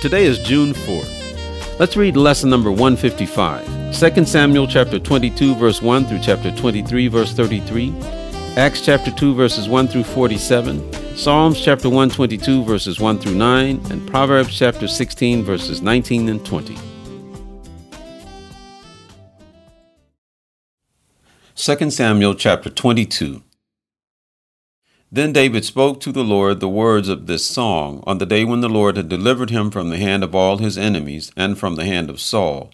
Today is June 4th. Let's read lesson number 155. 2 Samuel chapter 22 verse 1 through chapter 23 verse 33, Acts chapter 2 verses 1 through 47, Psalms chapter 122 verses 1 through 9, and Proverbs chapter 16 verses 19 and 20. 2 Samuel chapter 22 Then David spoke to the Lord the words of this song on the day when the Lord had delivered him from the hand of all his enemies and from the hand of Saul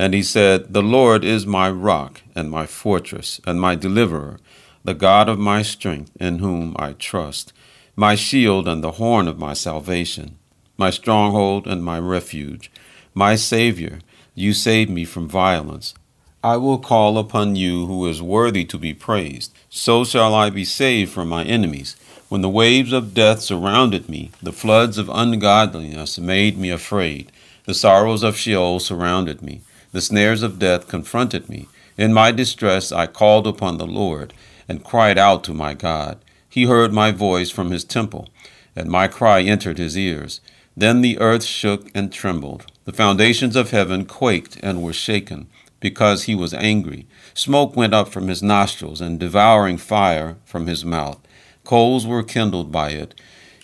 and he said, The Lord is my rock and my fortress and my deliverer, the God of my strength, in whom I trust, my shield and the horn of my salvation, my stronghold and my refuge, my Savior. You saved me from violence. I will call upon you who is worthy to be praised. So shall I be saved from my enemies. When the waves of death surrounded me, the floods of ungodliness made me afraid. The sorrows of Sheol surrounded me. The snares of death confronted me. In my distress I called upon the Lord and cried out to my God. He heard my voice from his temple, and my cry entered his ears. Then the earth shook and trembled. The foundations of heaven quaked and were shaken, because he was angry. Smoke went up from his nostrils, and devouring fire from his mouth. Coals were kindled by it.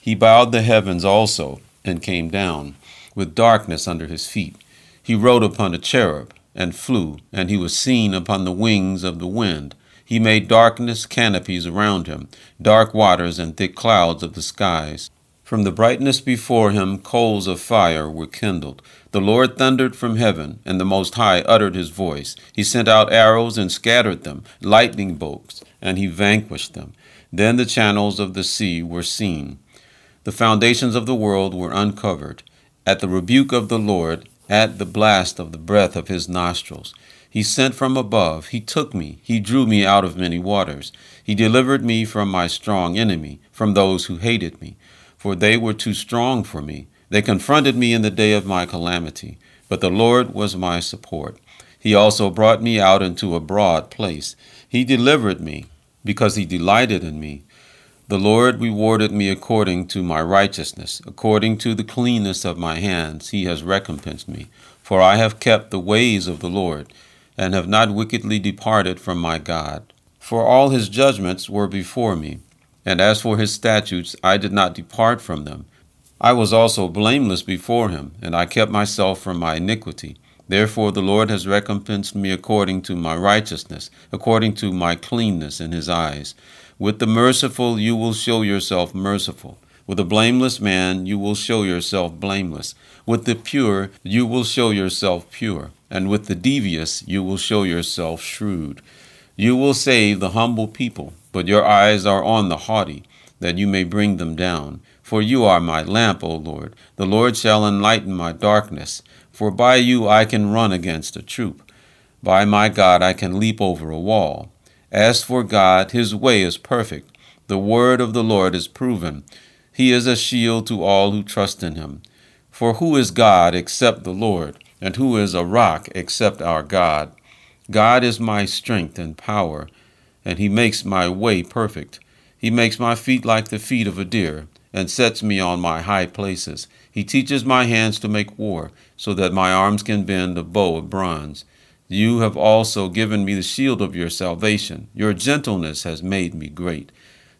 He bowed the heavens also, and came down, with darkness under his feet. He rode upon a cherub, and flew, and he was seen upon the wings of the wind. He made darkness canopies around him, dark waters and thick clouds of the skies. From the brightness before him coals of fire were kindled. The Lord thundered from heaven, and the Most High uttered his voice. He sent out arrows and scattered them, lightning bolts, and he vanquished them. Then the channels of the sea were seen. The foundations of the world were uncovered. At the rebuke of the Lord, at the blast of the breath of his nostrils. He sent from above, he took me, he drew me out of many waters. He delivered me from my strong enemy, from those who hated me, for they were too strong for me. They confronted me in the day of my calamity, but the Lord was my support. He also brought me out into a broad place. He delivered me, because he delighted in me. The Lord rewarded me according to my righteousness, according to the cleanness of my hands, he has recompensed me. For I have kept the ways of the Lord, and have not wickedly departed from my God. For all his judgments were before me, and as for his statutes, I did not depart from them. I was also blameless before him, and I kept myself from my iniquity. Therefore the Lord has recompensed me according to my righteousness, according to my cleanness in his eyes. With the merciful you will show yourself merciful. With a blameless man you will show yourself blameless. With the pure you will show yourself pure. And with the devious you will show yourself shrewd. You will save the humble people, but your eyes are on the haughty, that you may bring them down. For you are my lamp, O Lord. The Lord shall enlighten my darkness. For by you I can run against a troop. By my God I can leap over a wall. As for God, his way is perfect. The word of the Lord is proven. He is a shield to all who trust in him. For who is God except the Lord? And who is a rock except our God? God is my strength and power, and he makes my way perfect. He makes my feet like the feet of a deer, and sets me on my high places. He teaches my hands to make war, so that my arms can bend a bow of bronze. You have also given me the shield of your salvation. Your gentleness has made me great.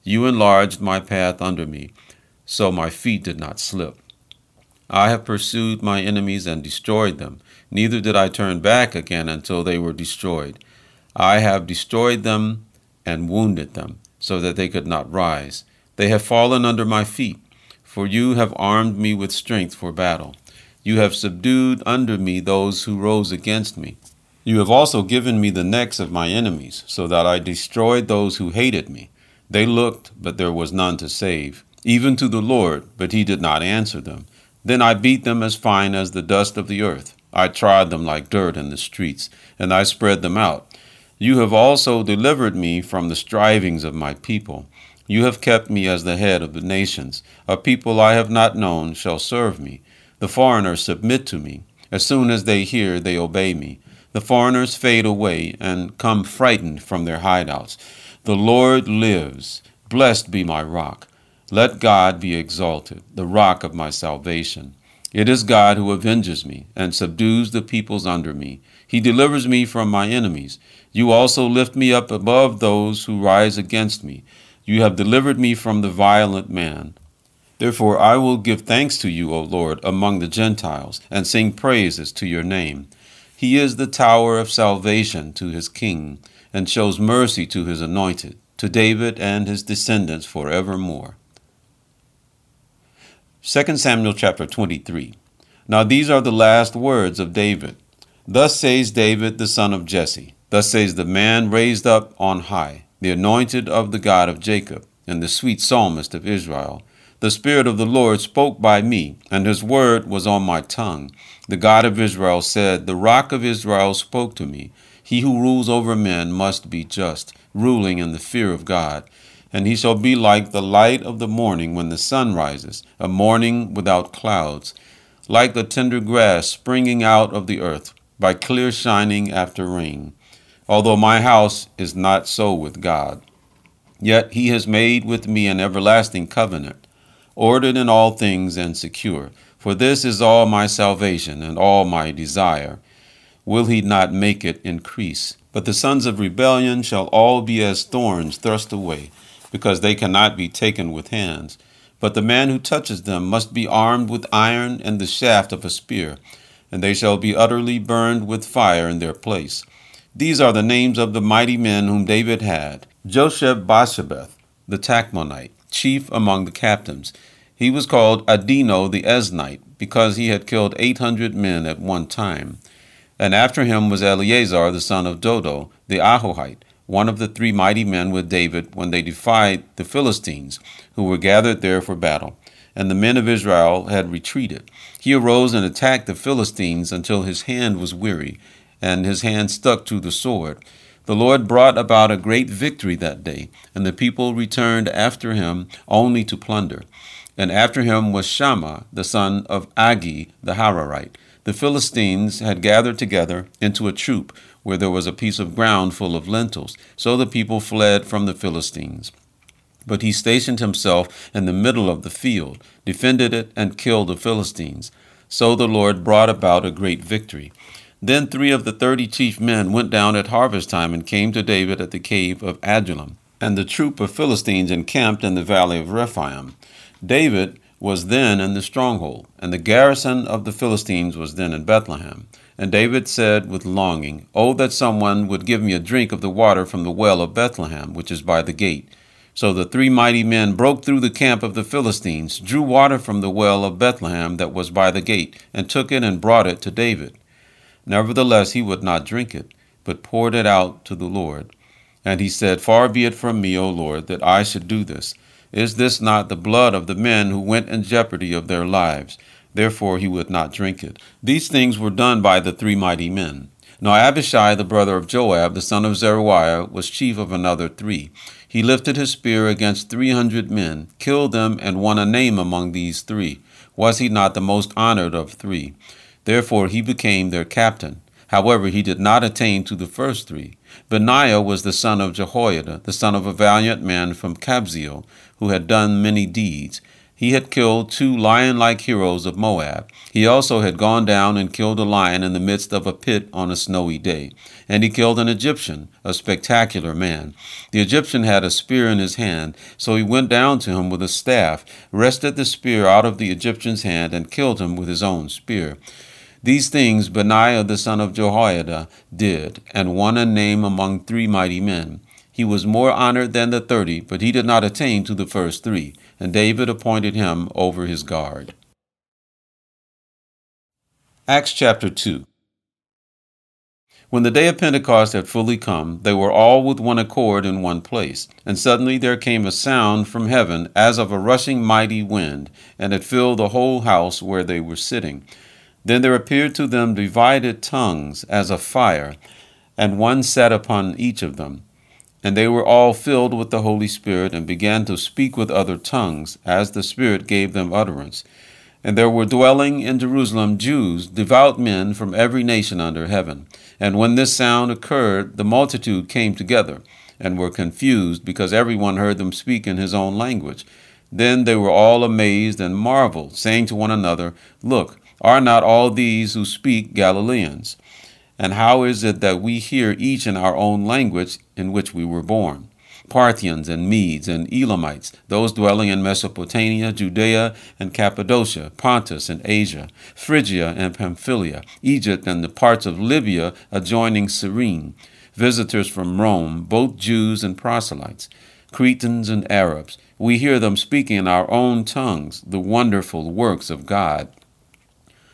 You enlarged my path under me, so my feet did not slip. I have pursued my enemies and destroyed them. Neither did I turn back again until they were destroyed. I have destroyed them and wounded them, so that they could not rise. They have fallen under my feet, for you have armed me with strength for battle. You have subdued under me those who rose against me. You have also given me the necks of my enemies, so that I destroyed those who hated me. They looked, but there was none to save, even to the Lord, but he did not answer them. Then I beat them as fine as the dust of the earth. I trod them like dirt in the streets, and I spread them out. You have also delivered me from the strivings of my people. You have kept me as the head of the nations. A people I have not known shall serve me. The foreigners submit to me. As soon as they hear, they obey me. The foreigners fade away and come frightened from their hideouts. The Lord lives. Blessed be my rock. Let God be exalted, the rock of my salvation. It is God who avenges me and subdues the peoples under me. He delivers me from my enemies. You also lift me up above those who rise against me. You have delivered me from the violent man. Therefore I will give thanks to you, O Lord, among the Gentiles, and sing praises to your name. He is the tower of salvation to his king, and shows mercy to his anointed, to David and his descendants forevermore. 2 Samuel chapter 23. Now these are the last words of David. Thus says David the son of Jesse. Thus says the man raised up on high the anointed of the God of Jacob, and the sweet psalmist of Israel. The Spirit of the Lord spoke by me, and his word was on my tongue. The God of Israel said, The rock of Israel spoke to me. He who rules over men must be just, ruling in the fear of God. And he shall be like the light of the morning when the sun rises, a morning without clouds, like the tender grass springing out of the earth, by clear shining after rain although my house is not so with God. Yet he has made with me an everlasting covenant, ordered in all things and secure. For this is all my salvation and all my desire. Will he not make it increase? But the sons of rebellion shall all be as thorns thrust away, because they cannot be taken with hands. But the man who touches them must be armed with iron and the shaft of a spear, and they shall be utterly burned with fire in their place. These are the names of the mighty men whom David had Josheb Basshebeth, the Tachmonite, chief among the captains. He was called Adino the Eznite, because he had killed eight hundred men at one time. And after him was Eleazar the son of Dodo, the Ahohite, one of the three mighty men with David when they defied the Philistines, who were gathered there for battle. And the men of Israel had retreated. He arose and attacked the Philistines until his hand was weary and his hand stuck to the sword. The Lord brought about a great victory that day, and the people returned after him only to plunder. And after him was Shammah, the son of Agee the Hararite. The Philistines had gathered together into a troop where there was a piece of ground full of lentils. So the people fled from the Philistines. But he stationed himself in the middle of the field, defended it, and killed the Philistines. So the Lord brought about a great victory. Then three of the thirty chief men went down at harvest time and came to David at the cave of Adullam. And the troop of Philistines encamped in the valley of Rephaim. David was then in the stronghold, and the garrison of the Philistines was then in Bethlehem. And David said with longing, Oh, that someone would give me a drink of the water from the well of Bethlehem, which is by the gate. So the three mighty men broke through the camp of the Philistines, drew water from the well of Bethlehem that was by the gate, and took it and brought it to David. Nevertheless, he would not drink it, but poured it out to the Lord. And he said, Far be it from me, O Lord, that I should do this. Is this not the blood of the men who went in jeopardy of their lives? Therefore he would not drink it. These things were done by the three mighty men. Now Abishai, the brother of Joab, the son of Zeruiah, was chief of another three. He lifted his spear against three hundred men, killed them, and won a name among these three. Was he not the most honored of three? Therefore he became their captain. However, he did not attain to the first three. Benaiah was the son of Jehoiada, the son of a valiant man from Kabzeel, who had done many deeds. He had killed two lion like heroes of Moab. He also had gone down and killed a lion in the midst of a pit on a snowy day. And he killed an Egyptian, a spectacular man. The Egyptian had a spear in his hand, so he went down to him with a staff, wrested the spear out of the Egyptian's hand, and killed him with his own spear. These things Benaiah the son of Jehoiada did, and won a name among three mighty men. He was more honored than the thirty, but he did not attain to the first three, and David appointed him over his guard. Acts chapter 2 When the day of Pentecost had fully come, they were all with one accord in one place. And suddenly there came a sound from heaven as of a rushing mighty wind, and it filled the whole house where they were sitting. Then there appeared to them divided tongues as of fire, and one sat upon each of them. And they were all filled with the Holy Spirit, and began to speak with other tongues, as the Spirit gave them utterance. And there were dwelling in Jerusalem Jews, devout men from every nation under heaven. And when this sound occurred, the multitude came together, and were confused, because everyone heard them speak in his own language. Then they were all amazed and marveled, saying to one another, Look, are not all these who speak Galileans? And how is it that we hear each in our own language in which we were born? Parthians and Medes and Elamites, those dwelling in Mesopotamia, Judea and Cappadocia, Pontus and Asia, Phrygia and Pamphylia, Egypt and the parts of Libya adjoining Cyrene, visitors from Rome, both Jews and proselytes, Cretans and Arabs, we hear them speaking in our own tongues the wonderful works of God.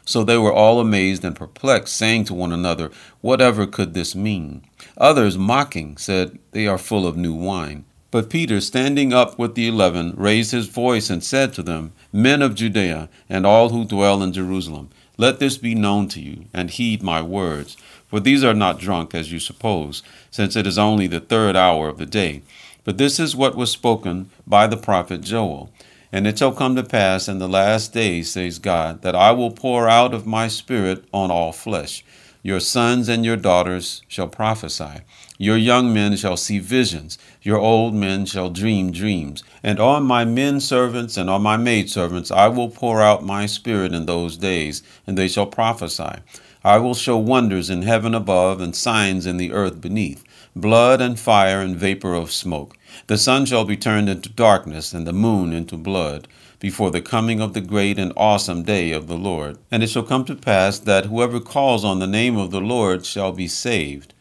So they were all amazed and perplexed, saying to one another, Whatever could this mean? Others, mocking, said, They are full of new wine. But Peter, standing up with the eleven, raised his voice and said to them, Men of Judea, and all who dwell in Jerusalem, let this be known to you, and heed my words. For these are not drunk, as you suppose, since it is only the third hour of the day. But this is what was spoken by the prophet Joel. And it shall come to pass in the last days, says God, that I will pour out of my Spirit on all flesh. Your sons and your daughters shall prophesy. Your young men shall see visions. Your old men shall dream dreams. And on my men servants and on my maidservants I will pour out my Spirit in those days, and they shall prophesy. I will show wonders in heaven above and signs in the earth beneath blood and fire and vapor of smoke. The sun shall be turned into darkness, and the moon into blood, before the coming of the great and awesome day of the Lord. And it shall come to pass that whoever calls on the name of the Lord shall be saved.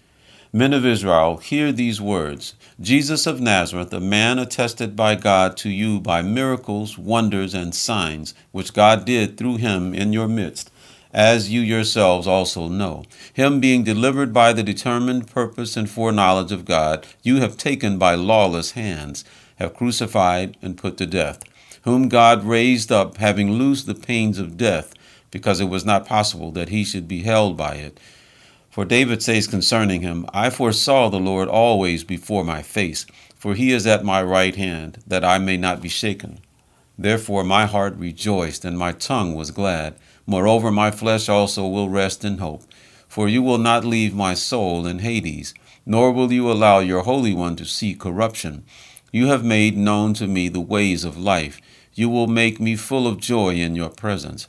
Men of Israel, hear these words Jesus of Nazareth, a man attested by God to you by miracles, wonders, and signs, which God did through him in your midst as you yourselves also know. Him being delivered by the determined purpose and foreknowledge of God, you have taken by lawless hands, have crucified and put to death, whom God raised up, having loosed the pains of death, because it was not possible that he should be held by it. For David says concerning him, I foresaw the Lord always before my face, for he is at my right hand, that I may not be shaken. Therefore my heart rejoiced, and my tongue was glad. Moreover, my flesh also will rest in hope. For you will not leave my soul in Hades, nor will you allow your Holy One to see corruption. You have made known to me the ways of life. You will make me full of joy in your presence.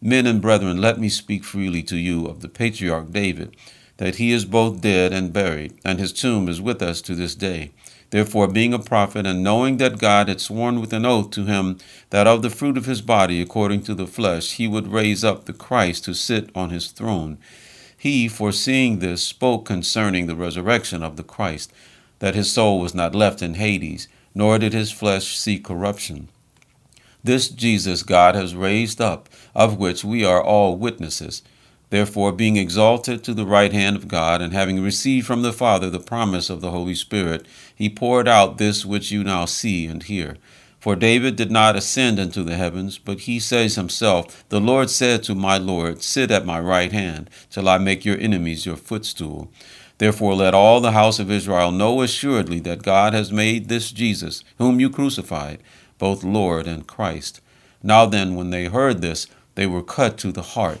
Men and brethren, let me speak freely to you of the patriarch David, that he is both dead and buried, and his tomb is with us to this day. Therefore, being a prophet, and knowing that God had sworn with an oath to him that of the fruit of his body, according to the flesh, he would raise up the Christ to sit on his throne, he, foreseeing this, spoke concerning the resurrection of the Christ, that his soul was not left in Hades, nor did his flesh see corruption. This Jesus God has raised up, of which we are all witnesses. Therefore, being exalted to the right hand of God, and having received from the Father the promise of the Holy Spirit, he poured out this which you now see and hear. For David did not ascend into the heavens, but he says himself, The Lord said to my Lord, Sit at my right hand, till I make your enemies your footstool. Therefore, let all the house of Israel know assuredly that God has made this Jesus, whom you crucified, both Lord and Christ. Now then, when they heard this, they were cut to the heart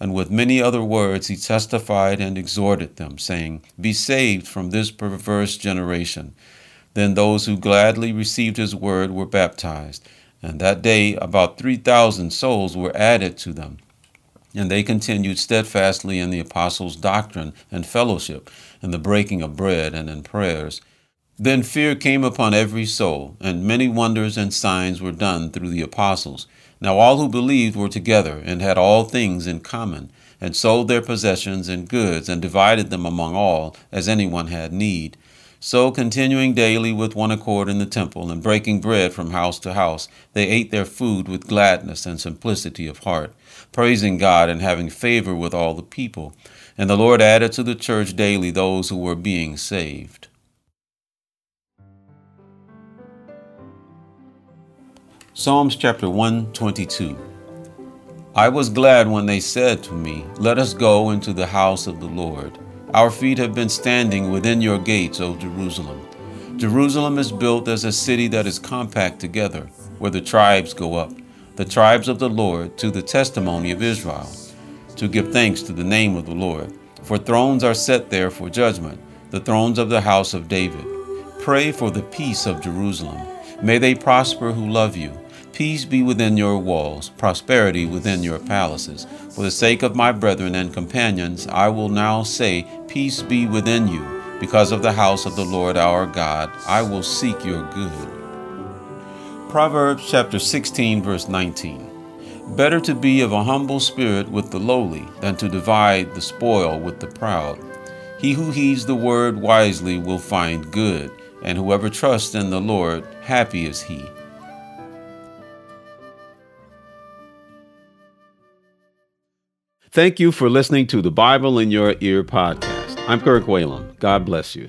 And with many other words he testified and exhorted them, saying, Be saved from this perverse generation. Then those who gladly received his word were baptized, and that day about three thousand souls were added to them. And they continued steadfastly in the apostles' doctrine and fellowship, in the breaking of bread and in prayers. Then fear came upon every soul, and many wonders and signs were done through the apostles. Now all who believed were together, and had all things in common, and sold their possessions and goods, and divided them among all, as anyone had need. So, continuing daily with one accord in the temple, and breaking bread from house to house, they ate their food with gladness and simplicity of heart, praising God and having favor with all the people. And the Lord added to the church daily those who were being saved. Psalms chapter 122 I was glad when they said to me, Let us go into the house of the Lord. Our feet have been standing within your gates, O Jerusalem. Jerusalem is built as a city that is compact together, where the tribes go up, the tribes of the Lord, to the testimony of Israel, to give thanks to the name of the Lord. For thrones are set there for judgment, the thrones of the house of David. Pray for the peace of Jerusalem. May they prosper who love you. Peace be within your walls, prosperity within your palaces. For the sake of my brethren and companions, I will now say, Peace be within you. Because of the house of the Lord our God, I will seek your good. Proverbs chapter 16, verse 19. Better to be of a humble spirit with the lowly than to divide the spoil with the proud. He who heeds the word wisely will find good, and whoever trusts in the Lord, happy is he. Thank you for listening to the Bible in Your Ear podcast. I'm Kirk Whalum. God bless you.